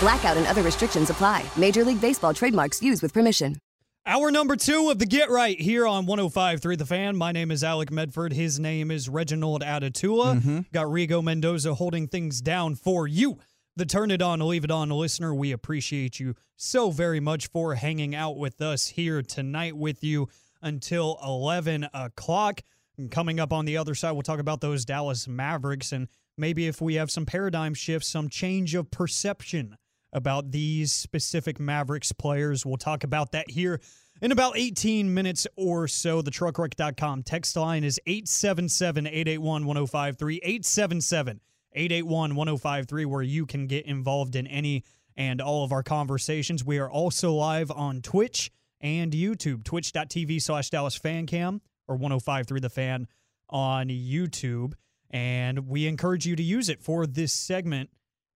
Blackout and other restrictions apply. Major League Baseball trademarks used with permission. Hour number two of the Get Right here on 105.3 The Fan. My name is Alec Medford. His name is Reginald Atatula. Mm-hmm. Got Rigo Mendoza holding things down for you. The Turn It On, Leave It On listener, we appreciate you so very much for hanging out with us here tonight with you until 11 o'clock. And coming up on the other side, we'll talk about those Dallas Mavericks and maybe if we have some paradigm shifts, some change of perception about these specific Mavericks players. We'll talk about that here in about 18 minutes or so. The truckwreck.com text line is 877 881 1053. 877 881 1053, where you can get involved in any and all of our conversations. We are also live on Twitch and YouTube, twitch.tv slash Dallas Fan Cam or 1053 The Fan on YouTube. And we encourage you to use it for this segment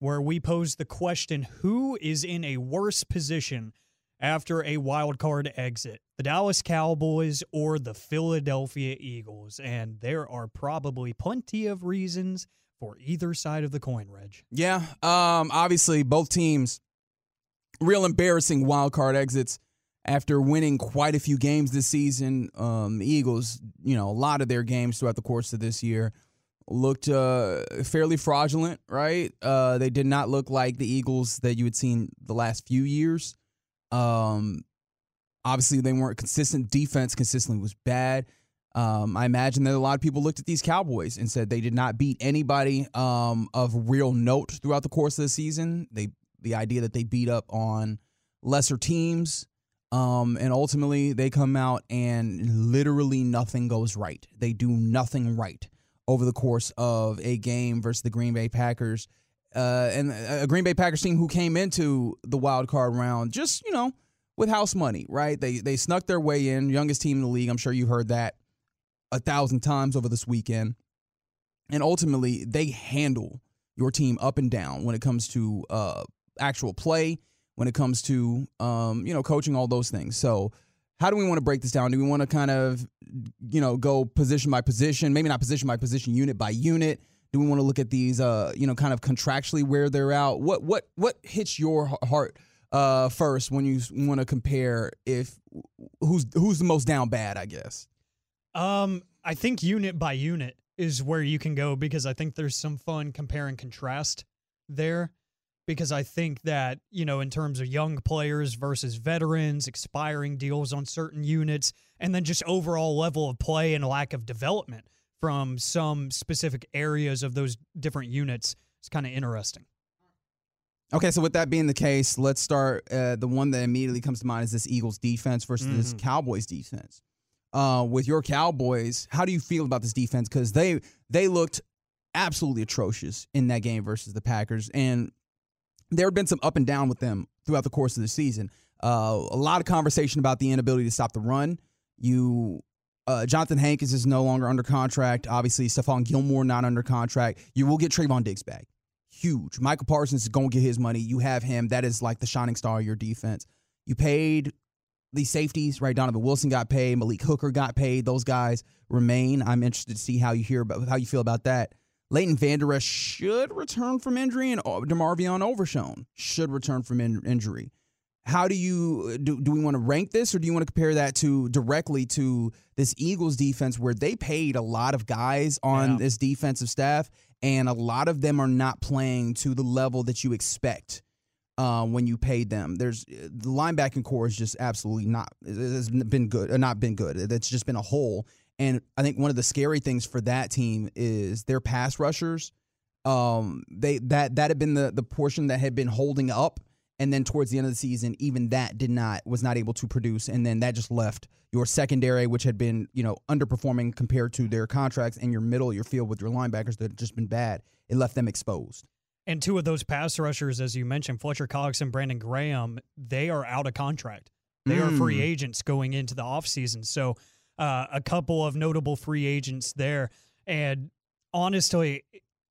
where we pose the question who is in a worse position after a wild card exit the dallas cowboys or the philadelphia eagles? And there are probably plenty of reasons for either side of the coin reg. Yeah, um, obviously both teams real embarrassing wild card exits after winning quite a few games this season. Um, Eagles, you know, a lot of their games throughout the course of this year looked uh, fairly fraudulent, right? Uh, they did not look like the Eagles that you had seen the last few years. Um, obviously, they weren't consistent. Defense consistently was bad. Um, I imagine that a lot of people looked at these Cowboys and said they did not beat anybody um, of real note throughout the course of the season. They the idea that they beat up on lesser teams, um, and ultimately they come out and literally nothing goes right. They do nothing right over the course of a game versus the Green Bay Packers, uh, and a Green Bay Packers team who came into the wild card round just you know with house money, right? They they snuck their way in, youngest team in the league. I'm sure you heard that a thousand times over this weekend. And ultimately, they handle your team up and down when it comes to uh, actual play, when it comes to um, you know coaching, all those things. So, how do we want to break this down? Do we want to kind of you know go position by position, maybe not position by position, unit by unit? Do we want to look at these uh, you know kind of contractually where they're out? What what what hits your heart uh, first when you want to compare if who's who's the most down bad? I guess. um i think unit by unit is where you can go because i think there's some fun compare and contrast there because i think that you know in terms of young players versus veterans expiring deals on certain units and then just overall level of play and lack of development from some specific areas of those different units is kind of interesting Okay, so with that being the case, let's start. Uh, the one that immediately comes to mind is this Eagles defense versus this Cowboys defense. Uh, with your Cowboys, how do you feel about this defense? Because they they looked absolutely atrocious in that game versus the Packers, and there had been some up and down with them throughout the course of the season. Uh, a lot of conversation about the inability to stop the run. You, uh, Jonathan Hankins is no longer under contract. Obviously, Stephon Gilmore not under contract. You will get Trevon Diggs back. Huge. Micah Parsons is going to get his money. You have him. That is like the shining star of your defense. You paid the safeties, right? Donovan Wilson got paid. Malik Hooker got paid. Those guys remain. I'm interested to see how you hear about how you feel about that. Leighton Vander Esch should return from injury, and DeMarvion Overshown should return from in- injury. How do you do? Do we want to rank this, or do you want to compare that to directly to this Eagles defense, where they paid a lot of guys on Yeah. this defensive staff, and a lot of them are not playing to the level that you expect uh, when you paid them. There's the linebacking corps is just absolutely not has been good, uh, not been good. It's just been a hole. And I think one of the scary things for that team is their pass rushers. Um, they that that had been the the portion that had been holding up, and then towards the end of the season, even that did not was not able to produce, and then that just left your secondary, which had been you know underperforming compared to their contracts, and your middle, your field with your linebackers that had just been bad. It left them exposed. And two of those pass rushers, as you mentioned, Fletcher Cox and Brandon Graham, they are out of contract. They are free Mm. agents going into the offseason. So uh, a couple of notable free agents there. And honestly,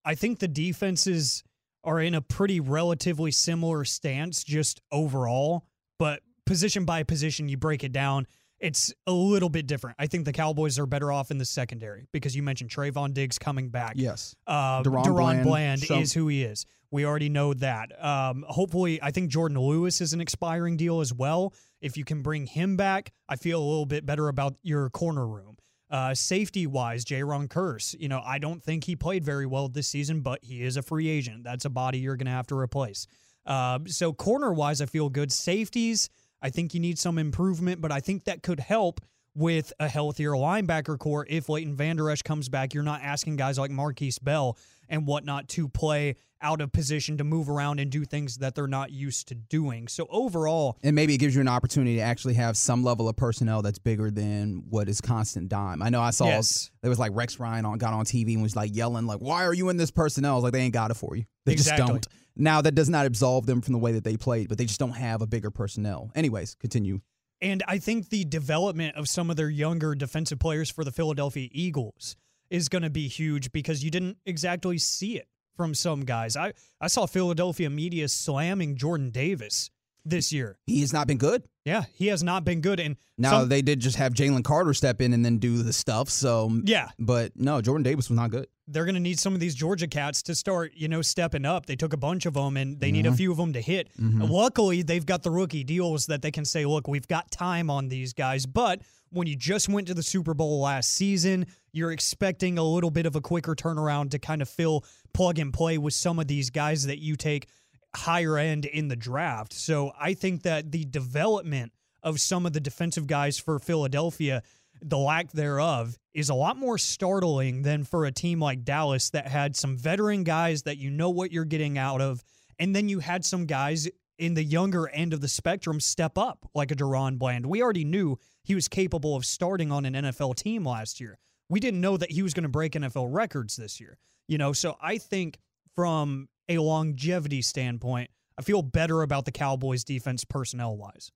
I think the defenses are in a pretty relatively similar stance just overall. But position by position, you break it down, it's a little bit different. I think the Cowboys are better off in the secondary because you mentioned Trevon Diggs coming back. Yes. Uh, DaRon DaRon, Bland, Bland, is who he is. We already know that. Um, hopefully, I think Jourdan Lewis is an expiring deal as well. If you can bring him back, I feel a little bit better about your corner room. Uh, safety wise, Jayron Kearse, you know, I don't think he played very well this season, but he is a free agent. That's a body you're going to have to replace. Uh, so, corner wise, I feel good. Safeties, I think you need some improvement, but I think that could help with a healthier linebacker corps if Leighton Vander Esch comes back. You're not asking guys like Markquese Bell and whatnot to play out of position to move around and do things that they're not used to doing. So overall, And maybe it gives you an opportunity to actually have some level of personnel that's bigger than what is constant dime. I know I saw Yes. there was like Rex Ryan on got on TV and was like yelling like, "Why are you in this personnel?" I was like, "They ain't got it for you. They Exactly. just don't." Now that does not absolve them from the way that they played, but they just don't have a bigger personnel. Anyways, continue. And I think the development of some of their younger defensive players for the Philadelphia Eagles is going to be huge because you didn't exactly see it from some guys. I, I saw Philadelphia media slamming Jordan Davis this year. He has not been good. Yeah, he has not been good. And Now some- they did just have Jalen Carter step in and then do the stuff. So yeah, but no, Jordan Davis was not good. they're going to need some of these Georgia cats to start, you know, stepping up. They took a bunch of them and they need a mm-hmm. few of them to hit. Mm-hmm. Luckily, they've got the rookie deals that they can say, look, we've got time on these guys. But when you just went to the Super Bowl last season, you're expecting a little bit of a quicker turnaround to kind of fill plug and play with some of these guys that you take higher end in the draft. So I think that the development of some of the defensive guys for Philadelphia, the lack thereof, is a lot more startling than for a team like Dallas that had some veteran guys that you know what you're getting out of. And then you had some guys in the younger end of the spectrum step up, like a DaRon Bland. We already knew he was capable of starting on an NFL team last year. We didn't know that he was going to break NFL records this year. You know, so I think from a longevity standpoint, I feel better about the Cowboys defense personnel wise.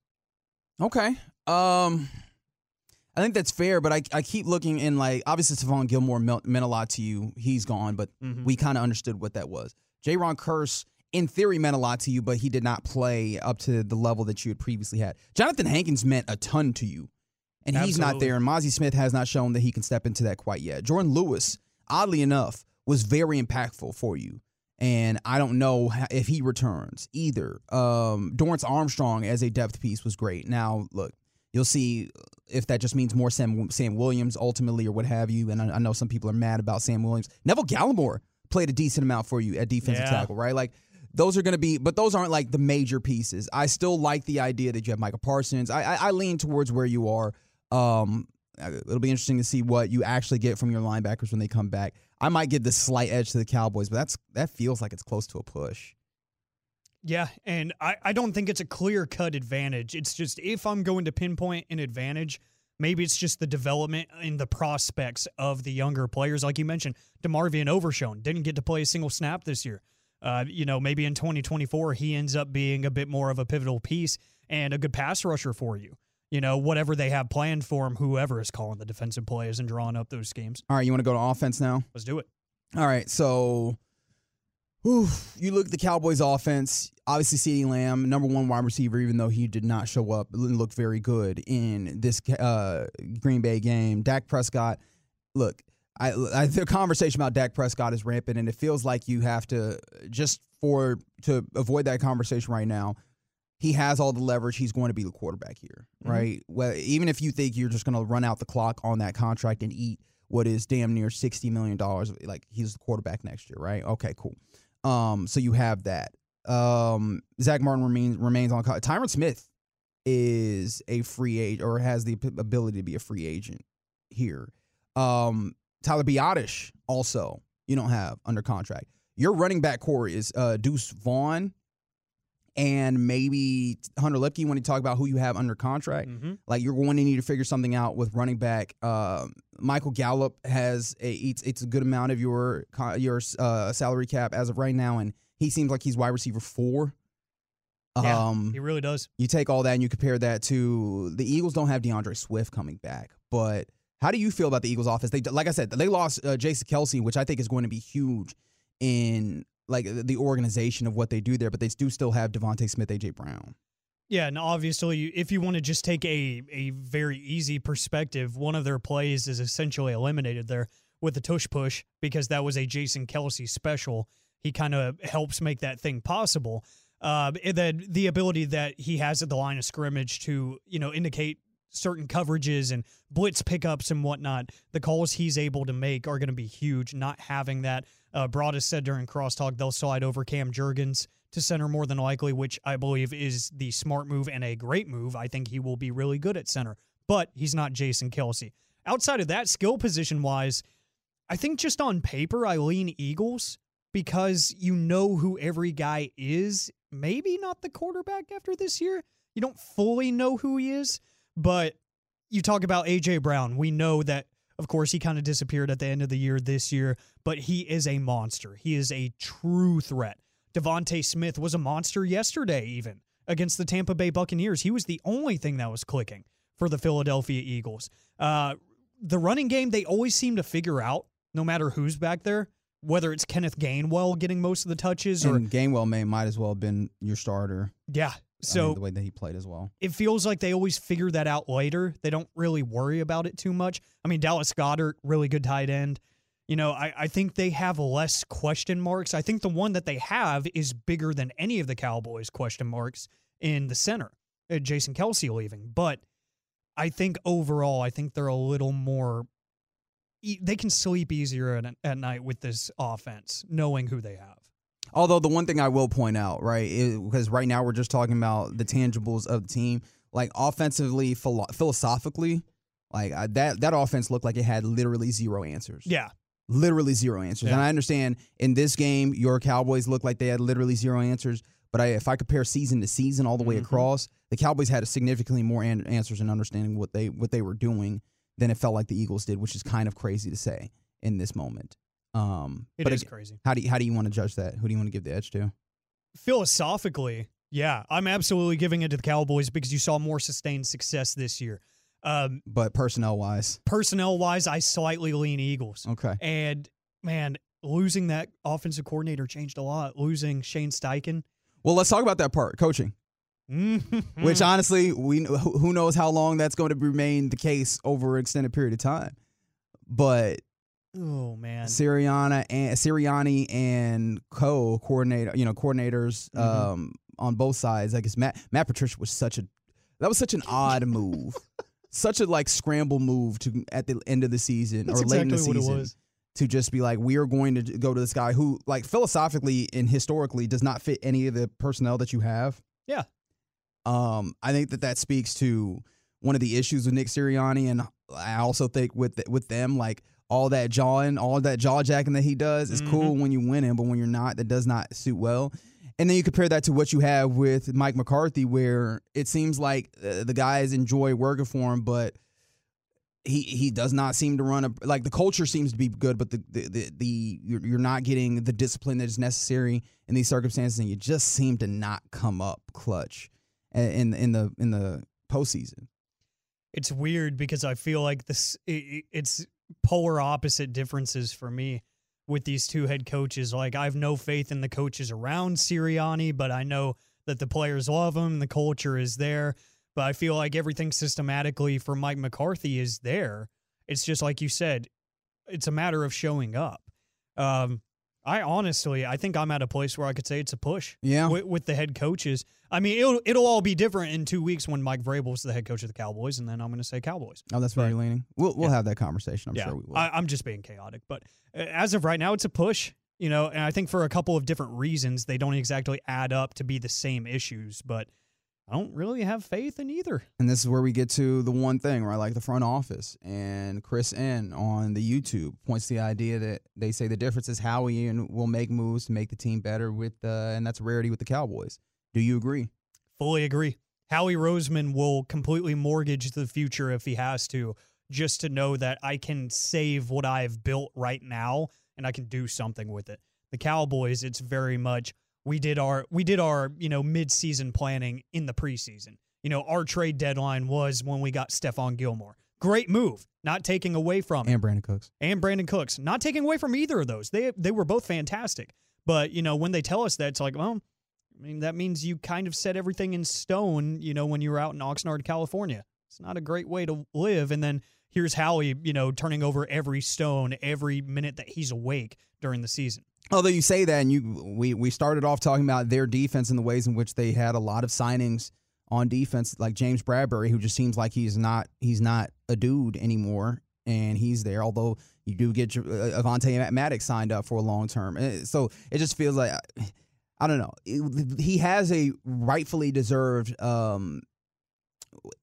Okay. Um, I think that's fair, but I, I keep looking in like obviously Stephon Gilmore meant, meant a lot to you. He's gone, but Mhm. we kind of understood what that was. Jayron Kearse, in theory, meant a lot to you, but he did not play up to the level that you had previously had. Jonathan Hankins meant a ton to you, and he's not there. And Mazi Smith has not shown that he can step into that quite yet. Jourdan Lewis, oddly enough, was very impactful for you. And I don't know if he returns either. Um, Dorance Armstrong as a depth piece was great. Now, look, you'll see if that just means more Sam, Sam Williams ultimately or what have you. And I, I know some people are mad about Sam Williams. Neville Gallimore played a decent amount for you at defensive Yeah. tackle, right? Like those are going to be, but those aren't like the major pieces. I still like the idea that you have Micah Parsons. I, I, I lean towards where you are. Um, it'll be interesting to see what you actually get from your linebackers when they come back. I might give the slight edge to the Cowboys, but that's that feels like it's close to a push. Yeah, and I, I don't think it's a clear cut advantage. It's just if I'm going to pinpoint an advantage, maybe it's just the development and the prospects of the younger players. Like you mentioned, DeMarvion Overshown didn't get to play a single snap this year. Uh, you know, maybe in 2024 he ends up being a bit more of a pivotal piece and a good pass rusher for you. You know, whatever they have planned for him, whoever is calling the defensive plays and drawing up those schemes. All right, you want to go to offense now? Let's do it. All right, so whew, you look at the Cowboys offense. Obviously, CeeDee Lamb, number one wide receiver, even though he did not show up, looked very good in this uh, Green Bay game. Dak Prescott, look, I, I the conversation about Dak Prescott is rampant, and it feels like you have to just for to avoid that conversation right now. He has all the leverage. He's going to be the quarterback here, right? Well, even if you think you're just going to run out the clock on that contract and eat what is damn near sixty million dollars, like he's the quarterback next year, right? Okay, cool. Um, so you have that. Um, Zack Martin remains remains on. Tyron Smith is a free agent or has the ability to be a free agent here. Um, Tyler Biadasz also you don't have under contract. Your running back corps is uh, Deuce Vaughn and maybe Hunter Luepke when you talk about who you have under contract. Mm-hmm. Like you're going to need to figure something out with running back. Um, Michael Gallup has a it's, it's a good amount of your your uh, salary cap as of right now, and he seems like he's wide receiver four. Yeah, Um, he really does. you take all that and you compare that to the Eagles don't have D'Andre Swift coming back, but how do you feel about the Eagles' offense? They like I said, they lost uh, Jason Kelce, which I think is going to be huge in like the organization of what they do there, but they do still have DeVonta Smith, AJ Brown. Yeah, and obviously, if you want to just take a a very easy perspective, one of their plays is essentially eliminated there with the tush push because that was a Jason Kelce special. He kind of helps make that thing possible. Uh, then the ability that he has at the line of scrimmage to you know indicate certain coverages and blitz pickups and whatnot, the calls he's able to make are going to be huge. Not having that, uh, Broadus said during crosstalk they'll slide over Cam Jurgens to center more than likely, which I believe is the smart move and a great move. I think he will be really good at center, but he's not Jason Kelce. Outside of that, skill position wise, I think just on paper, I lean Eagles because you know who every guy is. Maybe not the quarterback after this year. You don't fully know who he is, but you talk about AJ Brown. We know that, of course, he kind of disappeared at the end of the year this year, but he is a monster. He is a true threat. DeVonta Smith was a monster yesterday, even against the Tampa Bay Buccaneers. He was the only thing that was clicking for the Philadelphia Eagles. Uh, the running game, they always seem to figure out, no matter who's back there, whether it's Kenneth Gainwell getting most of the touches or, And Gainwell may might as well have been your starter. yeah. I So mean, the way that he played as well. it feels like they always figure that out later. They don't really worry about it too much. I mean, Dallas Goedert, really good tight end. You know, I, I think they have less question marks. I think the one that they have is bigger than any of the Cowboys' question marks in the center, uh, Jason Kelce leaving. But I think overall, I think they're a little more. They can sleep easier at, at night with this offense, knowing who they have. Although the one thing I will point out, right, because right now we're just talking about the tangibles of the team, like offensively, philo- philosophically, like I, that that offense looked like it had literally zero answers. Yeah. literally zero answers. Yeah. And I understand in this game, your Cowboys looked like they had literally zero answers. But I, if I compare season to season all the way Mhm. across, the Cowboys had significantly more an- answers and understanding what they what they were doing than it felt like the Eagles did, which is kind of crazy to say in this moment. Um, It but is ag- crazy. how do you, how do you want to judge that? Who do you want to give the edge to? philosophically, yeah, I'm absolutely giving it to the Cowboys because you saw more sustained success this year. Um, But personnel wise, personnel wise, I slightly lean Eagles. okay. And man, losing that offensive coordinator changed a lot. Losing Shane Steichen, Well, let's talk about that part, coaching. Mm-hmm. Which honestly, we who knows how long that's going to remain the case over an extended period of time. But oh man, Sirianni and Sirianni and co coordinator, you know, coordinators Mhm. um, on both sides. I guess Matt Matt Patricia was such a that was such an odd move, such a like scramble move to at the end of the season That's or late in the exactly what it season was. to just be like, we are going to go to this guy who, like, philosophically and historically does not fit any of the personnel that you have. Yeah. Um, I think that that speaks to one of the issues with Nick Sirianni, and I also think with with them, like all that jawing, all that jaw jacking that he does is cool when you win him, but when you're not, that does not suit well. And then you compare that to what you have with Mike McCarthy, where it seems like uh, the guys enjoy working for him, but he he does not seem to run a like the culture seems to be good, but the the the, the you're, you're not getting the discipline that is necessary in these circumstances, and you just seem to not come up clutch in in the in the postseason. it's weird because I feel like this i- i it's polar opposite differences for me with these two head coaches. Like I have no faith in the coaches around Sirianni, but I know that the players love him, the culture is there. But I feel like everything systematically for Mike McCarthy is there. It's just like you said, it's a matter of showing up. Um, I honestly, I think I'm at a place where I could say it's a push Yeah. with, with the head coaches. I mean, it'll it'll all be different in two weeks when Mike Vrabel's is the head coach of the Cowboys, and then I'm going to say Cowboys. Oh, that's very leaning. We'll we'll Yeah. have that conversation. I'm yeah, sure we will. I, I'm just being chaotic, but uh, as of right now, it's a push. You know, and I think for a couple of different reasons, they don't exactly add up to be the same issues, but I don't really have faith in either. And this is where we get to the one thing, right? Like the front office. And Chris N on the YouTube points to the idea that they say the difference is Howie and will make moves to make the team better with, uh, and that's rarity with the Cowboys. Do you agree? Fully agree. Howie Roseman will completely mortgage the future if he has to, just to know that I can save what I've built right now and I can do something with it. The Cowboys, it's very much we did our we did our you know mid-season planning in the preseason. You know, our trade deadline was when we got Stephon Gilmore. Great move, not taking away from and Brandin Cooks and Brandin Cooks, not taking away from either of those. They they were both fantastic. But you know, when they tell us that, it's like, well, I mean, that means you kind of set everything in stone. You know, when you were out in Oxnard, California, it's not a great way to live. And then here's Howie, you know, turning over every stone every minute that he's awake during the season. Although you say that, and you we we started off talking about their defense and the ways in which they had a lot of signings on defense, like James Bradberry, who just seems like he's not he's not a dude anymore, and he's there. Although you do get uh, Avonte Maddox signed up for a long term, uh, so it just feels like I don't know. He has a rightfully deserved um,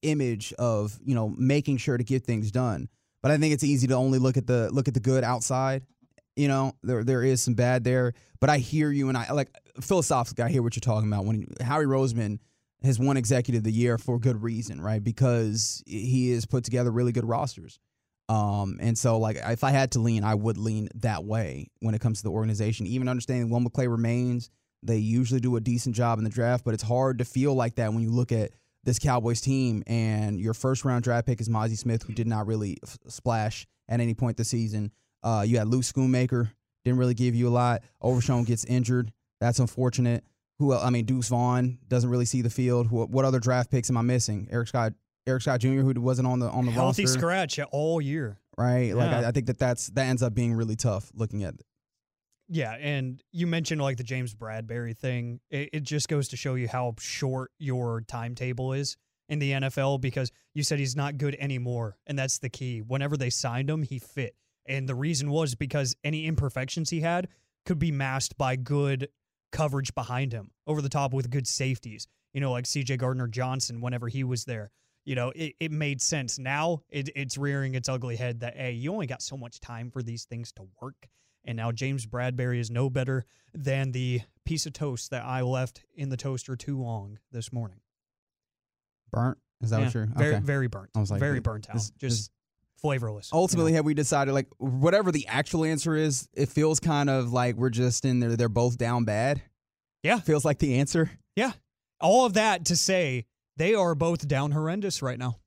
image of you know making sure to get things done. But I think it's easy to only look at the look at the good outside. You know, there there is some bad there, but I hear you, and I like philosophically, I hear what you're talking about. When Howie Roseman has won Executive of the Year for good reason, right? Because he has put together really good rosters. Um, and so like if I had to lean, I would lean that way when it comes to the organization. Even understanding Will McClay remains, they usually do a decent job in the draft, but it's hard to feel like that when you look at this Cowboys team, and your first round draft pick is Mazi Smith, who did not really f- splash at any point this season. Uh, you had Luke Schoonmaker, didn't really give you a lot. Overshown gets injured. That's unfortunate. Who I mean, Deuce Vaughn doesn't really see the field. Who, what other draft picks am I missing? Eric Scott, Eric Scott Jr., who wasn't on the on the healthy roster. scratch all year, right? Like I, I think that that's that ends up being really tough looking at. It. Yeah, and you mentioned like the James Bradberry thing. It, it just goes to show you how short your timetable is in the NFL because you said he's not good anymore, and that's the key. Whenever they signed him, he fit, and the reason was because any imperfections he had could be masked by good coverage behind him over the top with good safeties. You know, like C.J. Gardner Johnson whenever he was there. You know, it, it made sense. Now it, it's rearing its ugly head that hey, you only got so much time for these things to work. And now James Bradberry is no better than the piece of toast that I left in the toaster too long this morning. Burnt? Is that Yeah, what you're? very okay. very burnt. I was like, very burnt out. this- Just flavorless. you know? ultimately have we decided like whatever the actual answer is it feels kind of like we're just in there they're both down bad Yeah. feels like the answer Yeah. All of that to say they are both down horrendous right now.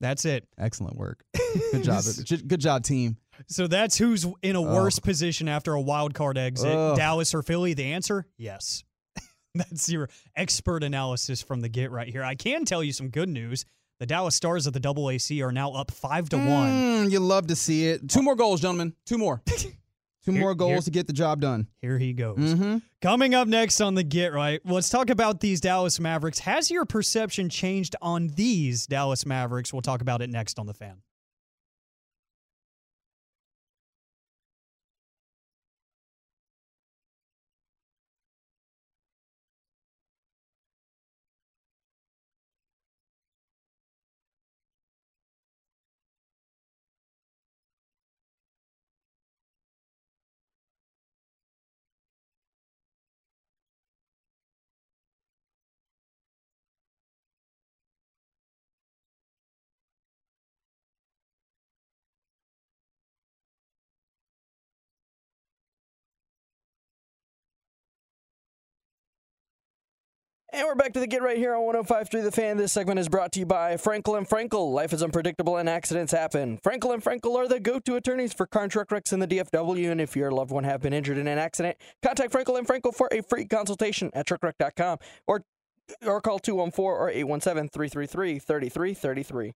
That's it. excellent work good job good job team So that's who's in a oh. worse position after a wild card exit. Ugh. Dallas or Philly? The answer? Yes. that's your expert analysis from the get right here. I can tell you some good news. The Dallas Stars of the Double AC are now up five to one. Mm, you love to see it two more goals gentlemen two more two Here- more goals here- to get the job done Here he goes. mm-hmm. Coming up next on the Get Right, let's talk about these Dallas Mavericks. Has your perception changed on these Dallas Mavericks? We'll talk about it next on the fan. And we're back to the Get Right here on 105.3 The Fan. This segment is brought to you by Frankel and Frankel. Life is unpredictable and accidents happen. Frankel and Frankel are the go-to attorneys for car and truck wrecks in the DFW. And if your loved one have been injured in an accident, contact Frankel and Frankel for a free consultation at truckwreck.com or or call 214 or 817-333-3333.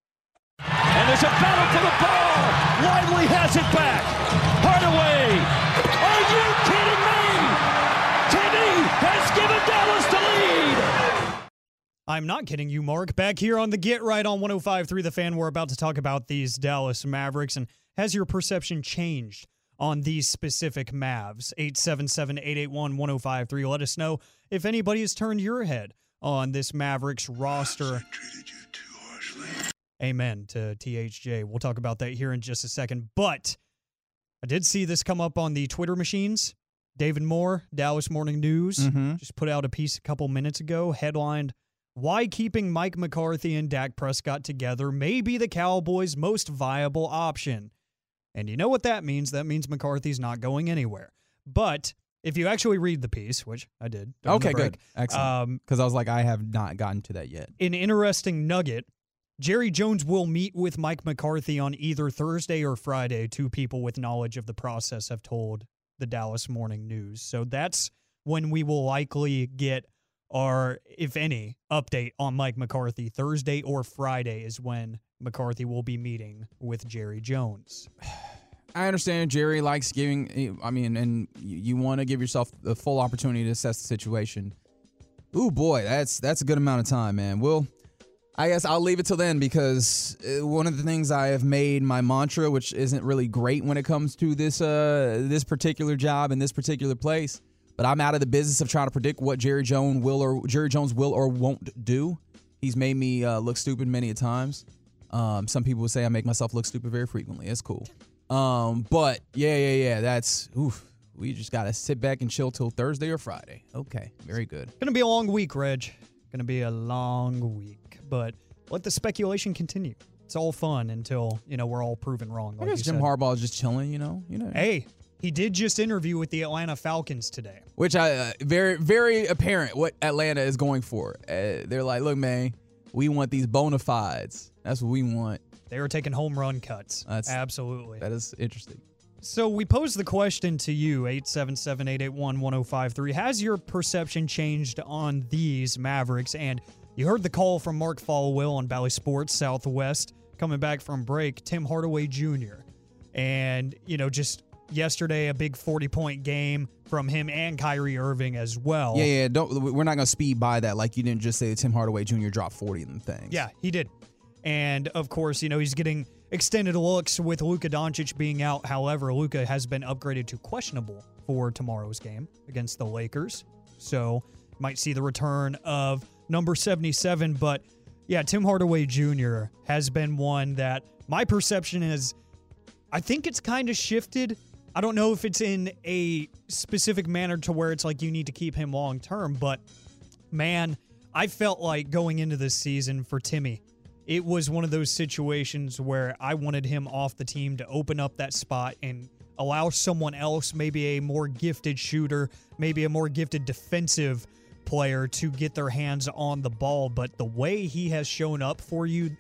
And there's a battle for the ball. Lively has it back. Hardaway. Are you kidding me? Timmy has given Dallas the lead. I'm not kidding you, Mark. Back here on the Get Right on 105.3 The Fan, we're about to talk about these Dallas Mavericks. And has your perception changed on these specific Mavs. 877 881 1053. Let us know if anybody has turned your head on this Mavericks roster. Amen to THJ. We'll talk about that here in just a second. But I did see this come up on the Twitter machines. David Moore, Dallas Morning News, Mm-hmm. just put out a piece a couple minutes ago headlined Why Keeping Mike McCarthy and Dak Prescott Together May Be the Cowboys' Most Viable Option. And you know what that means? That means McCarthy's not going anywhere. But if you actually read the piece, which I did, Okay, break, good. Excellent. Um, Because I was like, I have not gotten to that yet. an interesting nugget. Jerry Jones will meet with Mike McCarthy on either Thursday or Friday. Two people with knowledge of the process have told the Dallas Morning News. So that's when we will likely get our, if any, update on Mike McCarthy. Thursday or Friday is when McCarthy will be meeting with Jerry Jones. I understand Jerry likes giving. I mean, and you, want to give yourself the full opportunity to assess the situation. Ooh, boy, that's that's a good amount of time, man. Well, I guess I'll leave it till then because uh, one of the things I have made my mantra, which isn't really great when it comes to this uh this particular job in this particular place, but I'm out of the business of trying to predict what Jerry Jones will or Jerry Jones will or won't do. He's made me uh, look stupid many a times. Um, some people would say I make myself look stupid very frequently. It's cool. Um, but yeah, yeah, yeah. That's oof. We just gotta sit back and chill till Thursday or Friday. Okay, very good. Gonna be a long week, Reg. Gonna be a long week, but let the speculation continue. It's all fun until you know we're all proven wrong. I Like guess you Jim said. Harbaugh is just chilling, you know, you know. Hey, he did just interview with the Atlanta Falcons today. Which I uh, very very apparent what Atlanta is going for. Uh, they're like, look, man, we want these bona fides. That's what we want. They were taking home run cuts. That's- Absolutely. That is interesting. So we pose the question to you, 877-881-1053. Has your perception changed on these Mavericks? And you heard the call from Mark Followill on Bally Sports Southwest coming back from break, Tim Hardaway Jr. And, you know, just yesterday a big 40-point game from him and Kyrie Irving as well. Yeah, yeah. Don't. We're not gonna speed by that. Like you didn't just say that Tim Hardaway Jr. dropped forty in the things. Yeah, he did. And of course, you know, he's getting extended looks with Luka Doncic being out. However, Luka has been upgraded to questionable for tomorrow's game against the Lakers. So, might see the return of number 77. But yeah, Tim Hardaway Jr. has been one that my perception is, I think it's kind of shifted. I don't know if it's in a specific manner to where it's like you need to keep him long term, but man, I felt like going into this season for Timmy, it was one of those situations where I wanted him off the team to open up that spot and allow someone else, maybe a more gifted shooter, maybe a more gifted defensive player to get their hands on the ball. But the way he has shown up for you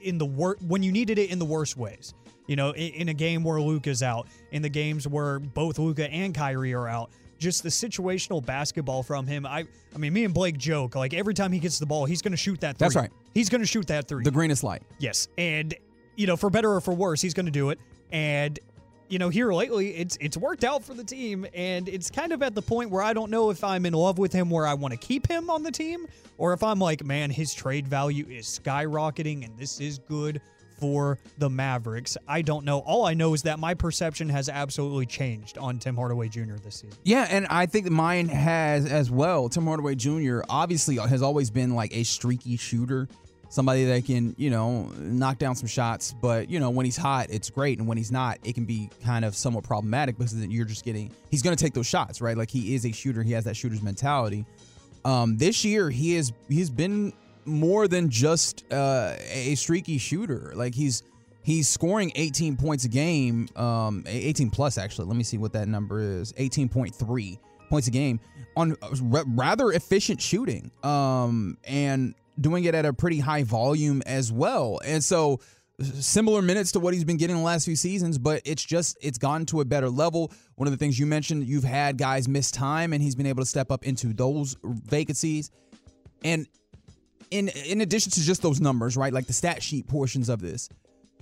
in the wor- when you needed it in the worst ways. You know, in, in a game where Luka's out, in the games where both Luca and Kyrie are out, just the situational basketball from him. I, I mean, me and Blake joke like every time he gets the ball, he's going to shoot that. Three. That's right. He's going to shoot that three. The greenest light. Yes, and you know, for better or for worse, he's going to do it. And you know, here lately, it's it's worked out for the team, and it's kind of at the point where I don't know if I'm in love with him, where I want to keep him on the team, or if I'm like, man, his trade value is skyrocketing, and this is good for the Mavericks. I don't know. All I know is that my perception has absolutely changed on Tim Hardaway Jr. this season. Yeah, and I think mine has as well. Tim Hardaway Jr. obviously has always been like a streaky shooter, somebody that can, you know, knock down some shots. But, you know, when he's hot, it's great. And when he's not, it can be kind of somewhat problematic because you're just getting, he's going to take those shots, right? Like he is a shooter, he has that shooter's mentality. Um, this year, he has he's been more than just uh, a streaky shooter. Like he's, He's scoring 18 points a game, um, 18 plus actually. Let me see what that number is. 18.3 points a game on rather efficient shooting, um, and doing it at a pretty high volume as well. And so, similar minutes to what he's been getting the last few seasons, but it's just it's gone to a better level. One of the things you mentioned, you've had guys miss time, and he's been able to step up into those vacancies. And in in addition to just those numbers, right, like the stat sheet portions of this,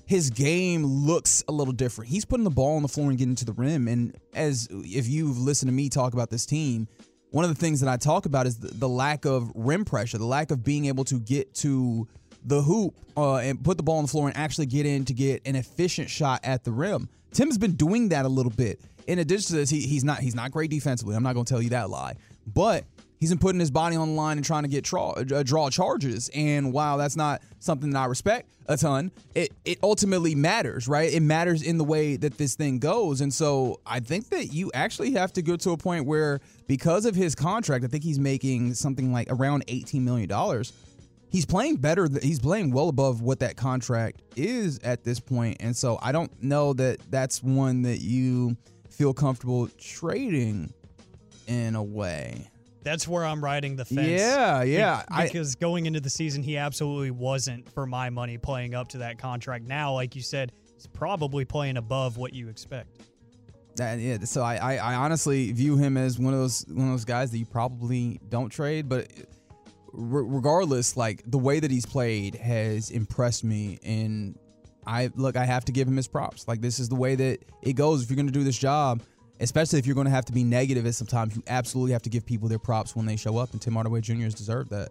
his game looks a little different. He's putting the ball on the floor and getting to the rim. And as if you've listened to me talk about this team, one of the things that I talk about is the, the lack of rim pressure, the lack of being able to get to the hoop uh, and put the ball on the floor and actually get in to get an efficient shot at the rim. Tim's been doing that a little bit. In addition to this, he, he's not he's not great defensively. I'm not going to tell you that lie, but he's been putting his body on the line and trying to get draw, uh, draw charges. And while that's not something that I respect a ton, it it ultimately matters, right? It matters in the way that this thing goes. And so I think that you actually have to go to a point where because of his contract, I think he's making something like around 18 million dollars he's playing better. He's playing well above what that contract is at this point, and so I don't know that that's one that you feel comfortable trading in a way. That's where I'm riding the fence. Yeah, yeah. Because I, going into the season, he absolutely wasn't for my money playing up to that contract. Now, like you said, he's probably playing above what you expect. That, yeah, so I, I, I honestly view him as one of those one of those guys that you probably don't trade, but regardless, like the way that he's played has impressed me. And I look, I have to give him his props. Like this is the way that it goes. If you're going to do this job, especially if you're going to have to be negative at sometimes, you absolutely have to give people their props when they show up. And Tim Hardaway Jr. has deserved that.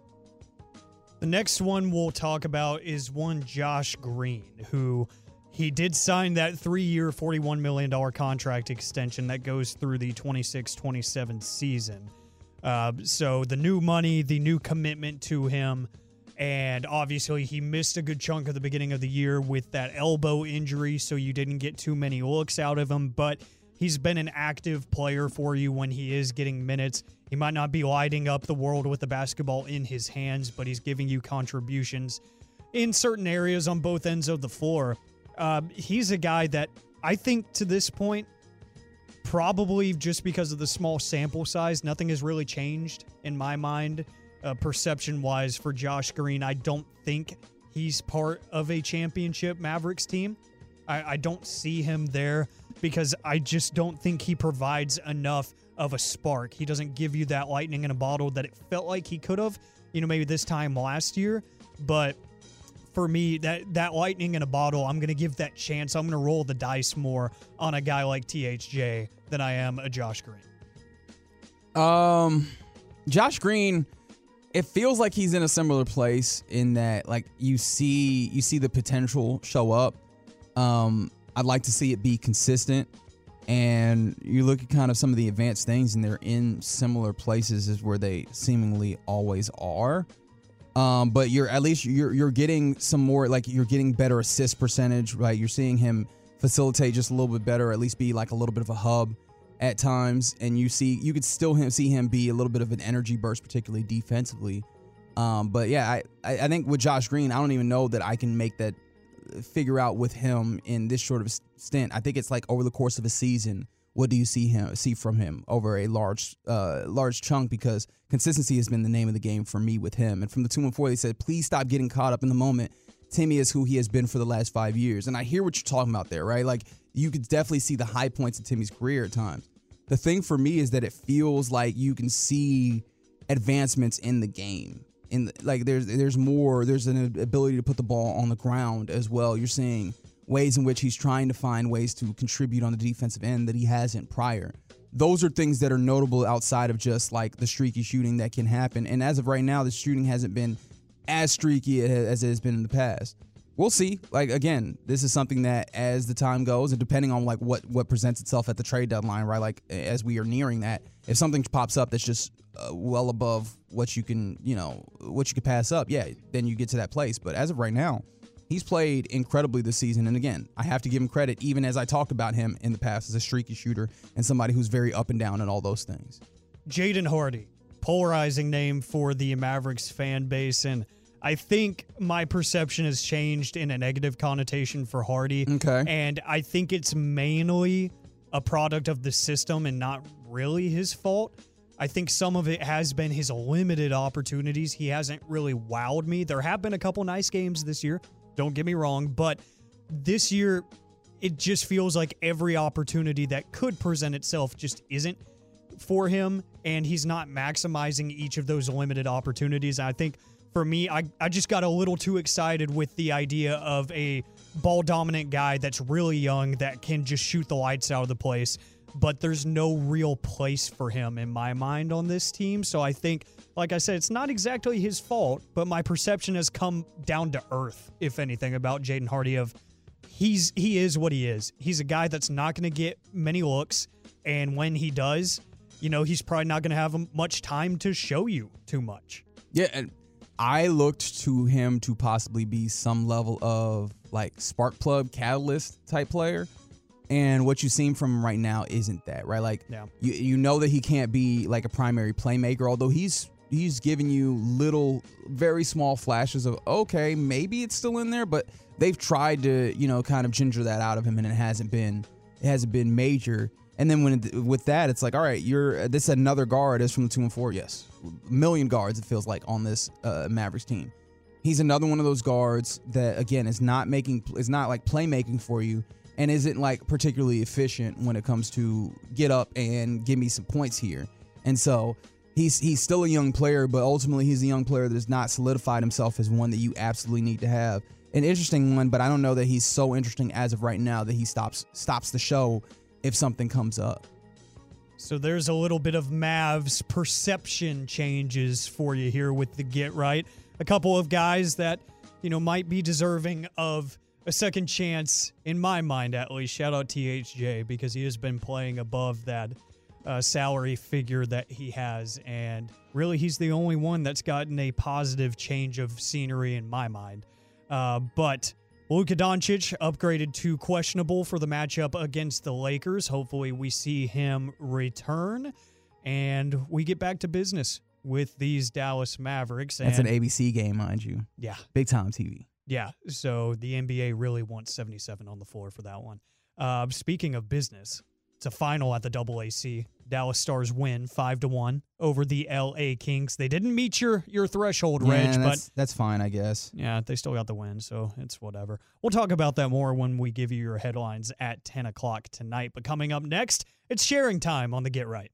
The next one we'll talk about is one Josh Green, who he did sign that three year, $41 million contract extension that goes through the 26 27 season. Uh, so the new money, the new commitment to him, and obviously he missed a good chunk of the beginning of the year with that elbow injury, so you didn't get too many looks out of him. But he's been an active player for you when he is getting minutes. He might not be lighting up the world with the basketball in his hands, but he's giving you contributions in certain areas on both ends of the floor. Uh, he's a guy that I think to this point probably just because of the small sample size, nothing has really changed in my mind, uh, perception wise, for Josh Green. I don't think he's part of a championship Mavericks team. I, I don't see him there because I just don't think he provides enough of a spark. He doesn't give you that lightning in a bottle that it felt like he could have, you know, maybe this time last year. But for me, that that lightning in a bottle, I'm gonna give that chance. I'm gonna roll the dice more on a guy like THJ than I am a Josh Green. Um, Josh Green, it feels like he's in a similar place in that like you see you see the potential show up. Um, I'd like to see it be consistent. And you look at kind of some of the advanced things, and they're in similar places as where they seemingly always are. Um, but you're at least you're you're getting some more like you're getting better assist percentage, right? You're seeing him facilitate just a little bit better, at least be like a little bit of a hub at times, and you see you could still him, see him be a little bit of an energy burst, particularly defensively. Um, but yeah, I I think with Josh Green, I don't even know that I can make that figure out with him in this short of stint. I think it's like over the course of a season what do you see him see from him over a large uh, large chunk because consistency has been the name of the game for me with him. And from the two and four, they said, please stop getting caught up in the moment. Timmy is who he has been for the last five years. And I hear what you're talking about there, right? Like you could definitely see the high points of Timmy's career at times. The thing for me is that it feels like you can see advancements in the game. In like there's there's more there's an ability to put the ball on the ground as well. You're seeing ways in which he's trying to find ways to contribute on the defensive end that he hasn't prior. Those are things that are notable outside of just like the streaky shooting that can happen. And as of right now, the shooting hasn't been as streaky as it has been in the past. We'll see. Like again, this is something that as the time goes, and depending on like what what presents itself at the trade deadline, right? Like as we are nearing that, if something pops up that's just uh, well above what you can, you know, what you could pass up, yeah, then you get to that place. But as of right now, He's played incredibly this season. And again, I have to give him credit, even as I talked about him in the past as a streaky shooter and somebody who's very up and down and all those things. Jaden Hardy, polarizing name for the Mavericks fan base. And I think my perception has changed in a negative connotation for Hardy. Okay. And I think it's mainly a product of the system and not really his fault. I think some of it has been his limited opportunities. He hasn't really wowed me. There have been a couple nice games this year. Don't get me wrong, but this year it just feels like every opportunity that could present itself just isn't for him and he's not maximizing each of those limited opportunities. I think for me, I, I just got a little too excited with the idea of a ball dominant guy that's really young that can just shoot the lights out of the place. but there's no real place for him in my mind on this team. So I think, like I said, it's not exactly his fault, but my perception has come down to earth, if anything, about Jaden Hardy of he's he is what he is. He's a guy that's not to get many looks, and when he does, you know, he's probably not to have much time to show you too much. Yeah, and I looked to him to possibly be some level of like spark plug catalyst type player. And what you've seen from him right now isn't that, right? Like Yeah. you you know that he can't be like a primary playmaker, although he's he's giving you little very small flashes of okay, maybe it's still in there, but they've tried to, you know, kind of ginger that out of him and it hasn't been it hasn't been major. And then when it, with that, it's like, all right, you're this is another guard is from the two and four. Yes, a million guards it feels like on this uh, Mavericks team. He's another one of those guards that again is not making is not like playmaking for you and isn't like particularly efficient when it comes to get up and give me some points here. And so he's he's still a young player, but ultimately he's a young player that has not solidified himself as one that you absolutely need to have. An interesting one, but I don't know that he's so interesting as of right now that he stops stops the show if something comes up. So there's a little bit of Mavs perception changes for you here with the get right. A couple of guys that, you know, might be deserving of a second chance in my mind at least. Shout out THJ because he has been playing above that uh, salary figure that he has and really he's the only one that's gotten a positive change of scenery in my mind. Uh, but Luka Doncic upgraded to questionable for the matchup against the Lakers. Hopefully, we see him return and we get back to business with these Dallas Mavericks. That's an ABC game, mind you. yeah, Big time TV. yeah. So the NBA really wants 77 on the floor for that one. Uh, speaking of business, it's a final at the AAC. Dallas Stars win five to one over the LA Kings. They didn't meet your your threshold, Reg, Yeah, but that's, that's fine, I guess. yeah, they still got the win, so it's whatever. We'll talk about that more when we give you your headlines at 10 o'clock tonight. But coming up next, it's sharing time on the Get Right.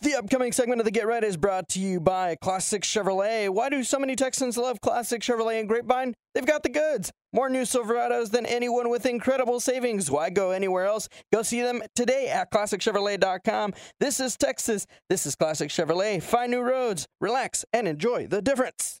The upcoming segment of the Get Right is brought to you by Classic Chevrolet. Why do so many Texans love Classic Chevrolet and Grapevine? They've got the goods. More new Silverados than anyone with incredible savings. Why go anywhere else? Go see them today at ClassicChevrolet.com. This is Texas. This is Classic Chevrolet. Find new roads, relax, and enjoy the difference.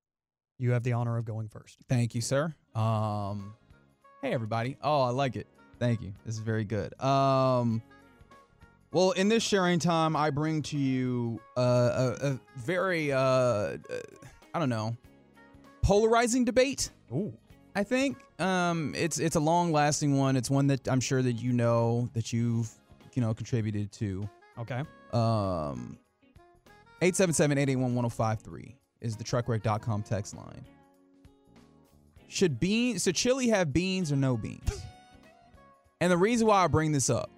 Thank you, sir. Um, hey everybody. Oh, I like it. Thank you. This is very good. Um, well, in this sharing time, I bring to you uh, a, a very uh, uh, I don't know, polarizing debate. Ooh. I think um, it's it's a long lasting one. It's one that I'm sure that you know that you've you know contributed to. Okay. Um, 877-881-1053 is the truckwreck.com text line. Should beans, should chili have beans or no beans? and the reason why I bring this up,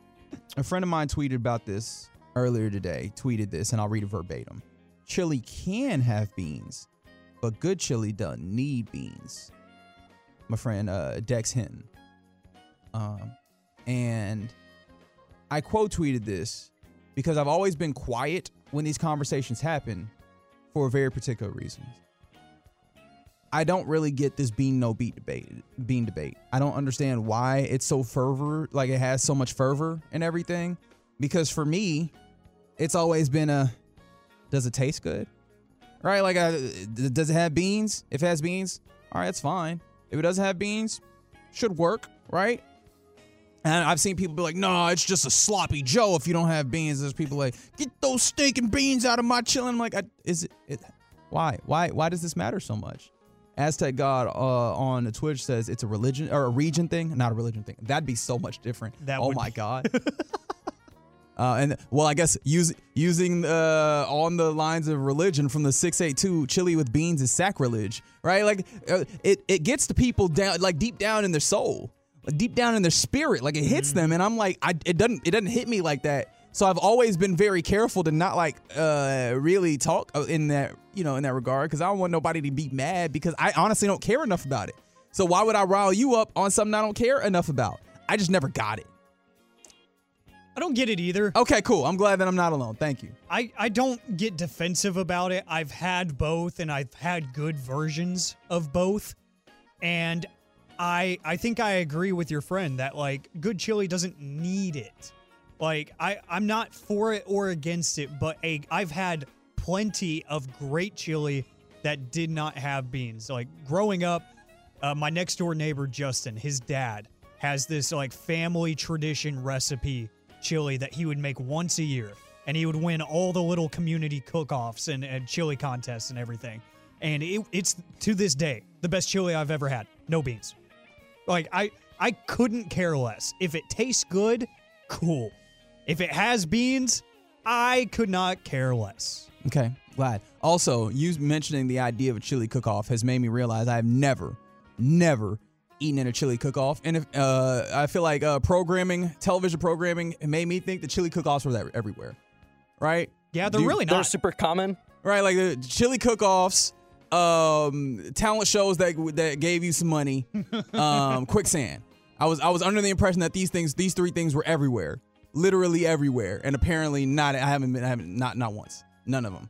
a friend of mine tweeted about this earlier today, tweeted this, and I'll read it verbatim. Chili can have beans, but good chili doesn't need beans. My friend uh, Dex Hinton. Um, and I quote tweeted this because I've always been quiet when these conversations happen for very particular reason. I don't really get this bean no beat debate. Bean debate. I don't understand why it's so fervor, like it has so much fervor and everything. Because for me, it's always been a, does it taste good? Right? Like, does it have beans? If it has beans, all right, that's fine. If it doesn't have beans, should work, right? And I've seen people be like, "No, it's just a sloppy Joe if you don't have beans." There's people like, "Get those stinking beans out of my chili." I'm like, I, "Is it, it? Why? Why? Why does this matter so much?" Aztec God uh, on Twitch says it's a religion or a region thing, not a religion thing. That'd be so much different. That oh my be- God. Uh, and well, I guess use, using uh, on the lines of religion from the 682, chili with beans is sacrilege, right? Like uh, it, it gets to people down, like deep down in their soul, deep down in their spirit, like it hits them. And I'm like, I, it doesn't, it doesn't hit me like that. So I've always been very careful to not like uh, really talk uh, in that, you know, in that regard, because I don't want nobody to be mad because I honestly don't care enough about it. So why would I rile you up on something I don't care enough about? I just never got it. I don't get it either. Okay, cool. I'm glad that I'm not alone. Thank you. I, I don't get defensive about it. I've had both and I've had good versions of both. And I I think I agree with your friend that like good chili doesn't need it. Like I I'm not for it or against it, but a I've had plenty of great chili that did not have beans. Like growing up, uh, my next door neighbor Justin, his dad has this like family tradition recipe chili that he would make once a year, and he would win all the little community cook-offs and, and chili contests and everything. And it, it's to this day the best chili I've ever had. No beans. Like I I couldn't care less. If it tastes good, cool. If it has beans, I could not care less. Okay, glad. Also, you mentioning the idea of a chili cook-off has made me realize I have never, never eaten in a chili cook-off, and if, uh, I feel like uh, programming, television programming, it made me think the chili cook-offs were there everywhere, right? Yeah, they're Dude, really They're super common. Right, like the chili cook-offs, um, talent shows that that gave you some money, um, quicksand. I was I was under the impression that these things, these three things, were everywhere, literally everywhere, and apparently not. I haven't been, I haven't not not once, none of them.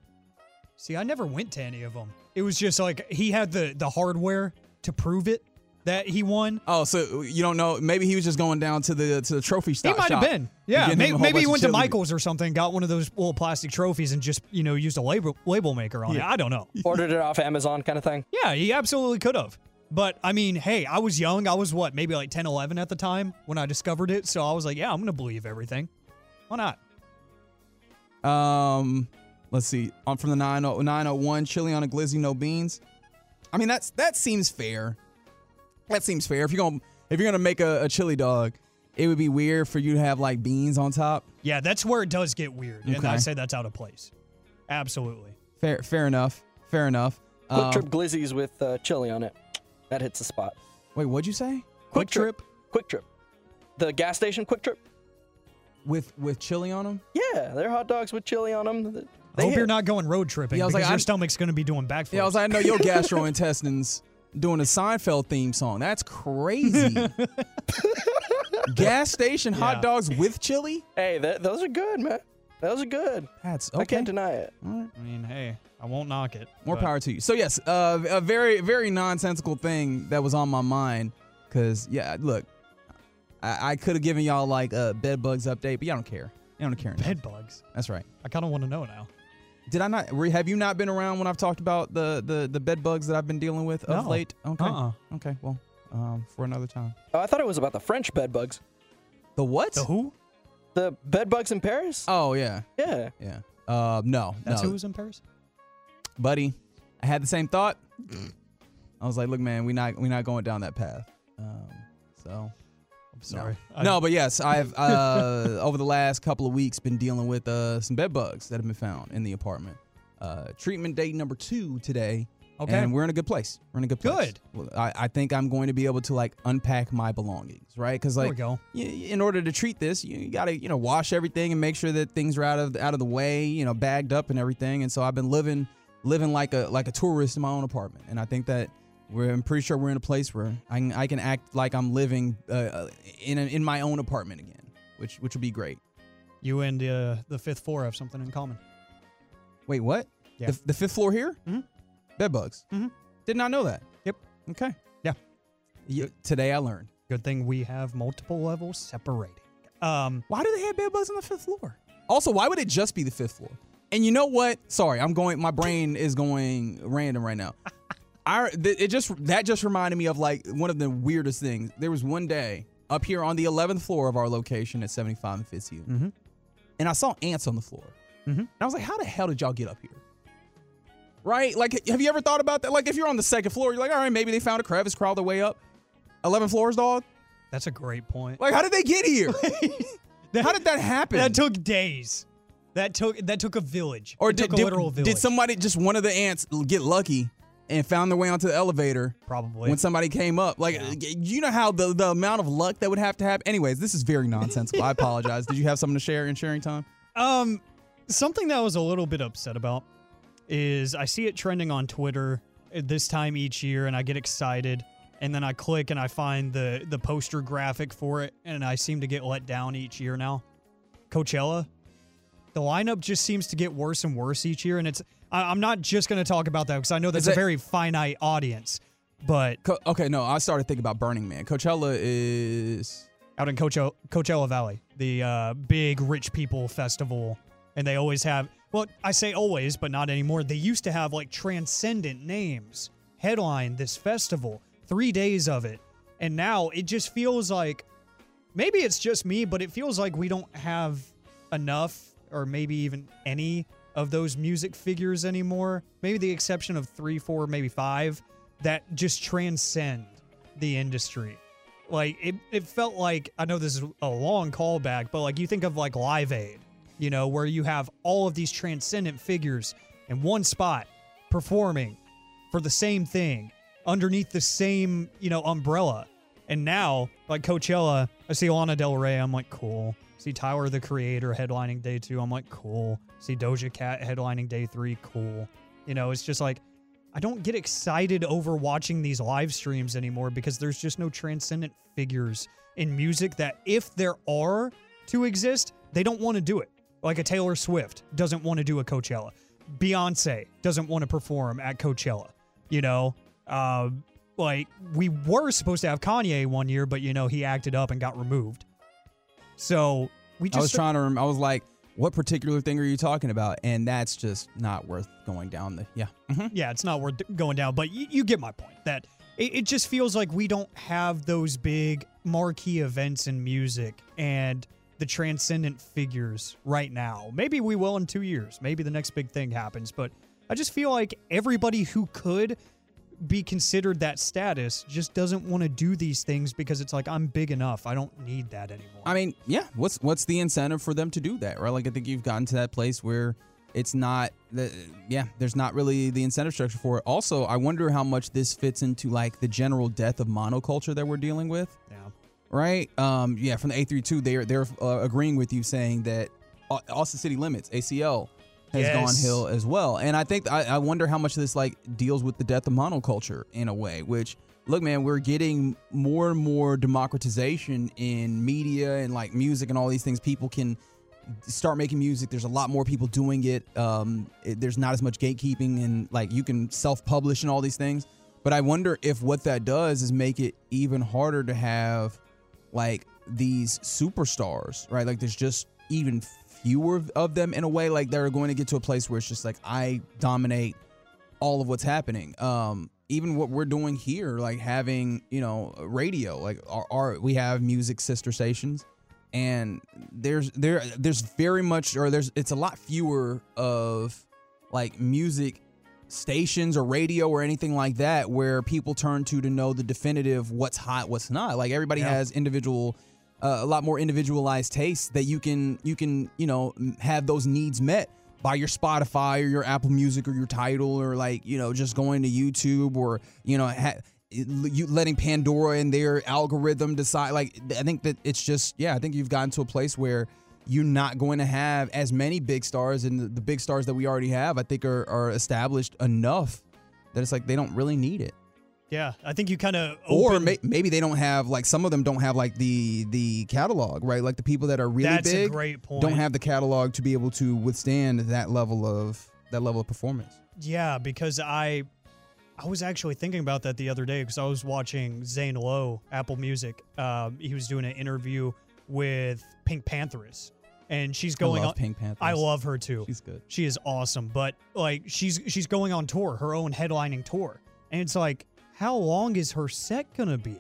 See, I never went to any of them. It was just like he had the the hardware to prove it that he won. Oh, so you don't know? Maybe he was just going down to the to the trophy He stop. might have been. Yeah, maybe, him a whole maybe he went to. Michael's or something, got one of those little plastic trophies, and just you know used a label label maker on it. I don't know. Ordered it off Amazon kind of thing. Yeah, he absolutely could have. But I mean, hey, I was young. I was what, maybe like 10, 11 at the time when I discovered it. So I was like, yeah, I'm gonna believe everything. Why not? Um, let's see. On from the 90 901, chili on a glizzy, no beans. I mean, that's that seems fair. That seems fair. If you're gonna if you're gonna make a, a chili dog, it would be weird for you to have like beans on top. Yeah, that's where it does get weird, and Okay. I say that's out of place. Absolutely. Fair, fair enough. Fair enough. Quick Um, Trip Glizzies with uh, chili on it. That hits the spot. Wait, what'd you say? QuikTrip. Quick Trip. The gas station QuikTrip. With with chili on them? Yeah, they're hot dogs with chili on them. They I hope hit. you're not going road tripping Yeah, I was because like, your I'm- stomach's gonna be doing backflips. Yeah, I was like, I know your gastrointestines doing a Seinfeld theme song. That's crazy. Gas station hot Yeah. dogs with chili? Hey, th- those are good, man. Those are good. That's I can't deny it. I mean, hey, I won't knock it. More but- power to you. So yes, uh, a very very nonsensical thing that was on my mind. Cause yeah, look, I, I could have given y'all like a bed bugs update, but y'all don't care. Y'all don't care. enough. Bed bugs. That's right. I kind of want to know now. Did I not? Have you not been around when I've talked about the the the bed bugs that I've been dealing with of No. late? Okay. Uh-uh. Okay. Well, um, for another time. Oh, I thought it was about the French bed bugs. The what? The who? The bed bugs in Paris? Oh yeah, yeah. yeah. Uh, no, That's no, who was in Paris. buddy. I had the same thought. I was like, look, man, we not we not going down that path. Um, so I'm sorry. I- No, but yes, I've uh, over the last couple of weeks been dealing with uh, some bed bugs that have been found in the apartment. Uh, treatment date number two today. Okay. And we're in a good place. We're in a good place. Good. Well, I, I think I'm going to be able to like unpack my belongings, right? Because like, we go. y- in order to treat this, you gotta you know wash everything and make sure that things are out of out of the way, you know, bagged up and everything. And so I've been living living like a like a tourist in my own apartment, and I think that we're I'm pretty sure we're in a place where I can I can act like I'm living uh, uh, in a, in my own apartment again, which which would be great. You and uh, the fifth floor have something in common. Wait, what? Yeah. The, the fifth floor here? Mhm. Bed bugs. Mhm. Did not know that. Yep. Okay. Yeah. Yeah, today I learned. Good thing we have multiple levels separating. Um, Why do they have bed bugs on the fifth floor? Also, why would it just be the fifth floor? And you know what? Sorry, I'm going. My brain is going random right now. I th- it just that just reminded me of like one of the weirdest things. There was one day up here on the 11th floor of our location at 75 and Fitzhugh, Mhm. and I saw ants on the floor. Mhm. And I was like, how the hell did y'all get up here? Right? Like, have you ever thought about that? Like, if you're on the second floor, you're like, all right, maybe they found a crevice, crawled their way up. 11 floors, dog. That's a great point. Like, how did they get here? how did that happen? That took days. That took that took a village. or It did, took a did, literal village. did somebody, just one of the ants, get lucky and found their way onto the elevator? probably when somebody came up. Like, you know how the, the amount of luck that would have to happen? Anyways, this is very nonsensical. I apologize. Did you have something to share in sharing time? Um, something that I was a little bit upset about is I see it trending on Twitter this time each year, and I get excited, and then I click and I find the the poster graphic for it, and I seem to get let down each year now. Coachella, the lineup just seems to get worse and worse each year, and it's I, I'm not just going to talk about that because I know that's Is a very finite audience, but Co- okay, no, I started thinking about Burning Man. Coachella is. out in Coachella, Coachella Valley, the uh, big rich people festival. And they always have, well, I say always, but not anymore. They used to have like transcendent names headline this festival, three days of it. And now it just feels like maybe it's just me, but it feels like we don't have enough or maybe even any of those music figures anymore. Maybe the exception of three, four, maybe five that just transcend the industry. Like it, it felt like I know this is a long callback, but like you think of like Live Aid, you know, where you have all of these transcendent figures in one spot performing for the same thing underneath the same, you know, umbrella. And now, like Coachella, I see Lana Del Rey, I'm like, cool. See Tyler the Creator headlining day two, I'm like, cool. See Doja Cat headlining day three, cool. You know, it's just like I don't get excited over watching these live streams anymore because there's just no transcendent figures in music that if there are to exist, they don't want to do it. Like a Taylor Swift doesn't want to do a Coachella. Beyonce doesn't want to perform at Coachella. You know, uh, like we were supposed to have Kanye one year, but you know he acted up and got removed. So we just I was trying to. Rem- I was like, what particular thing are you talking about? And that's just not worth going down the. Yeah. Mhm. yeah, it's not worth going down, but you, you get my point. That it, it just feels like we don't have those big marquee events in music and the transcendent figures right now. Maybe we will in two years. Maybe the next big thing happens, but I just feel like everybody who could be considered that status just doesn't want to do these things because it's like I'm big enough. I don't need that anymore. I mean, yeah. What's what's the incentive for them to do that, right? Like, I think you've gotten to that place where it's not. The, yeah, there's not really the incentive structure for it. Also, I wonder how much this fits into like the general death of monoculture that we're dealing with. yeah. right? Um, yeah, from the A32, they're they're uh, agreeing with you saying that Au- Austin City Limits (ACL) has Yes. gone hill as well, and I think I, I wonder how much this like deals with the death of monoculture in a way. Which, look, man, we're getting more and more democratization in media and like music and all these things. People can start making music. There's a lot more people doing it. Um, it- there's not as much gatekeeping and like you can self-publish and all these things. But I wonder if what that does is make it even harder to have like these superstars, right? Like there's just even fewer of them in a way. Like they're going to get to a place where it's just like I dominate all of what's happening. Um, even what we're doing here, like having you know radio, like our, our we have music sister stations, and there's there there's very much or there's it's a lot fewer of like music stations or radio or anything like that where people turn to to know the definitive what's hot what's not like everybody Yeah. has individual a lot more individualized tastes that you can you can you know have those needs met by your Spotify or your Apple Music or your Tidal or like you know just going to YouTube or you know ha- you letting Pandora and their algorithm decide like I think that it's just yeah I think you've gotten to a place where you're not going to have as many big stars and the, the big stars that we already have I think are, are established enough that it's like they don't really need it Yeah, I think you kind of or may, maybe they don't have like some of them don't have like the the catalog right like the people that are really That's a big great point. don't have the catalog to be able to withstand that level of that level of performance Yeah, because I I was actually thinking about that the other day because I was watching Zane Lowe, Apple Music. Um, he was doing an interview with Pink Pantheress, and she's going love on. Pink Pantheress. I love her too. She's good. She is awesome, but like she's she's going on tour, her own headlining tour, and it's like, how long is her set gonna be?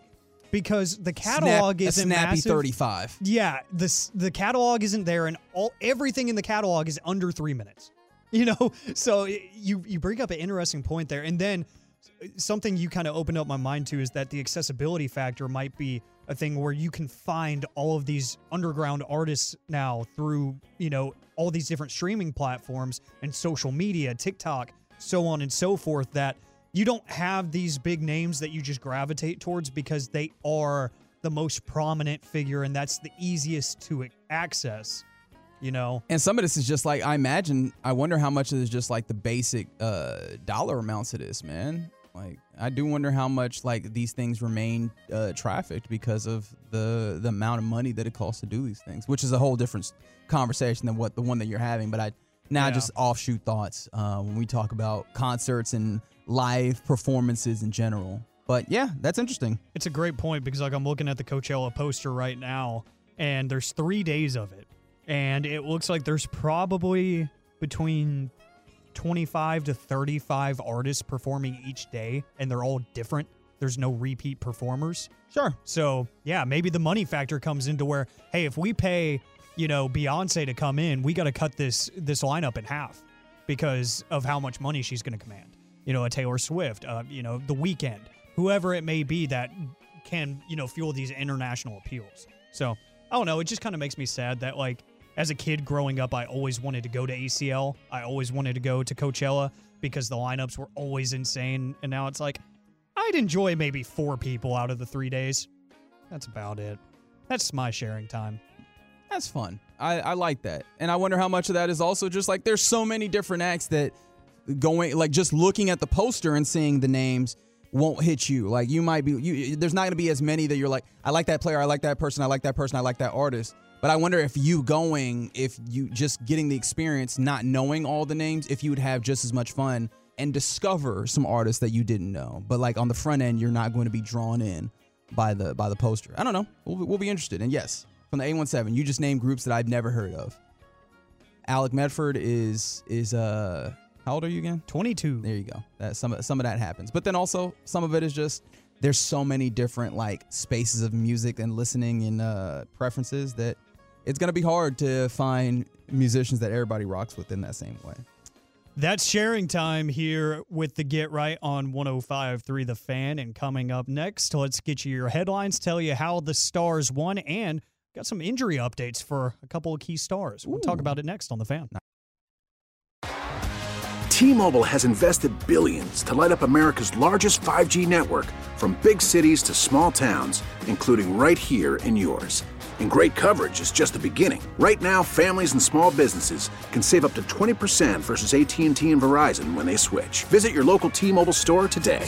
because the catalog a isn't snappy massive. 35. Yeah, this the catalog isn't there, and all everything in the catalog is under three minutes. You know, so you you bring up an interesting point there, and then something you kind of opened up my mind to is that the accessibility factor might be a thing where you can find all of these underground artists now through you know all these different streaming platforms and social media, TikTok, so on and so forth. That you don't have these big names that you just gravitate towards because they are the most prominent figure and that's the easiest to access. You know, And some of this is just like I imagine. I wonder how much of it is just like the basic uh, dollar amounts of this, man. Like I do wonder how much like these things remain uh, trafficked because of the the amount of money that it costs to do these things, which is a whole different conversation than what the one that you're having. But I now Yeah. just offshoot thoughts uh, when we talk about concerts and live performances in general. But yeah, that's interesting. It's a great point because like I'm looking at the Coachella poster right now and there's 3 days of it. And it looks like there's probably between 25 to 35 artists performing each day and they're all different. There's no repeat performers. Sure. So, yeah, maybe the money factor comes into where hey, if we pay, you know, Beyonce to come in, we got to cut this this lineup in half because of how much money she's going to command. You know, a Taylor Swift, uh, you know, The Weeknd, whoever it may be that can, you know, fuel these international appeals. So, I don't know, it just kind of makes me sad that like as a kid growing up, I always wanted to go to ACL. I always wanted to go to Coachella because the lineups were always insane. And now it's like, I'd enjoy maybe four people out of the three days. That's about it. That's my sharing time. That's fun. I, I like that. And I wonder how much of that is also just like there's so many different acts that going like just looking at the poster and seeing the names won't hit you. Like you might be you there's not going to be as many that you're like I like that player, I like that person, I like that person, I like that artist. But I wonder if you going if you just getting the experience not knowing all the names if you would have just as much fun and discover some artists that you didn't know. But like on the front end you're not going to be drawn in by the by the poster. I don't know. We'll, we'll be interested. And yes, from the A17, you just named groups that I've never heard of. Alec Medford is is uh how old are you again? 22. There you go. That some some of that happens. But then also some of it is just there's so many different like spaces of music and listening and uh preferences that it's gonna be hard to find musicians that everybody rocks with in that same way. That's sharing time here with the Get Right on 105.3 The Fan. And coming up next, let's get you your headlines, tell you how the Stars won, and got some injury updates for a couple of key stars. We'll talk about it next on The Fan. T-Mobile has invested billions to light up America's largest 5G network from big cities to small towns, including right here in yours. And great coverage is just the beginning. Right now, families and small businesses can save up to 20% versus AT&T and Verizon when they switch. Visit your local T-Mobile store today.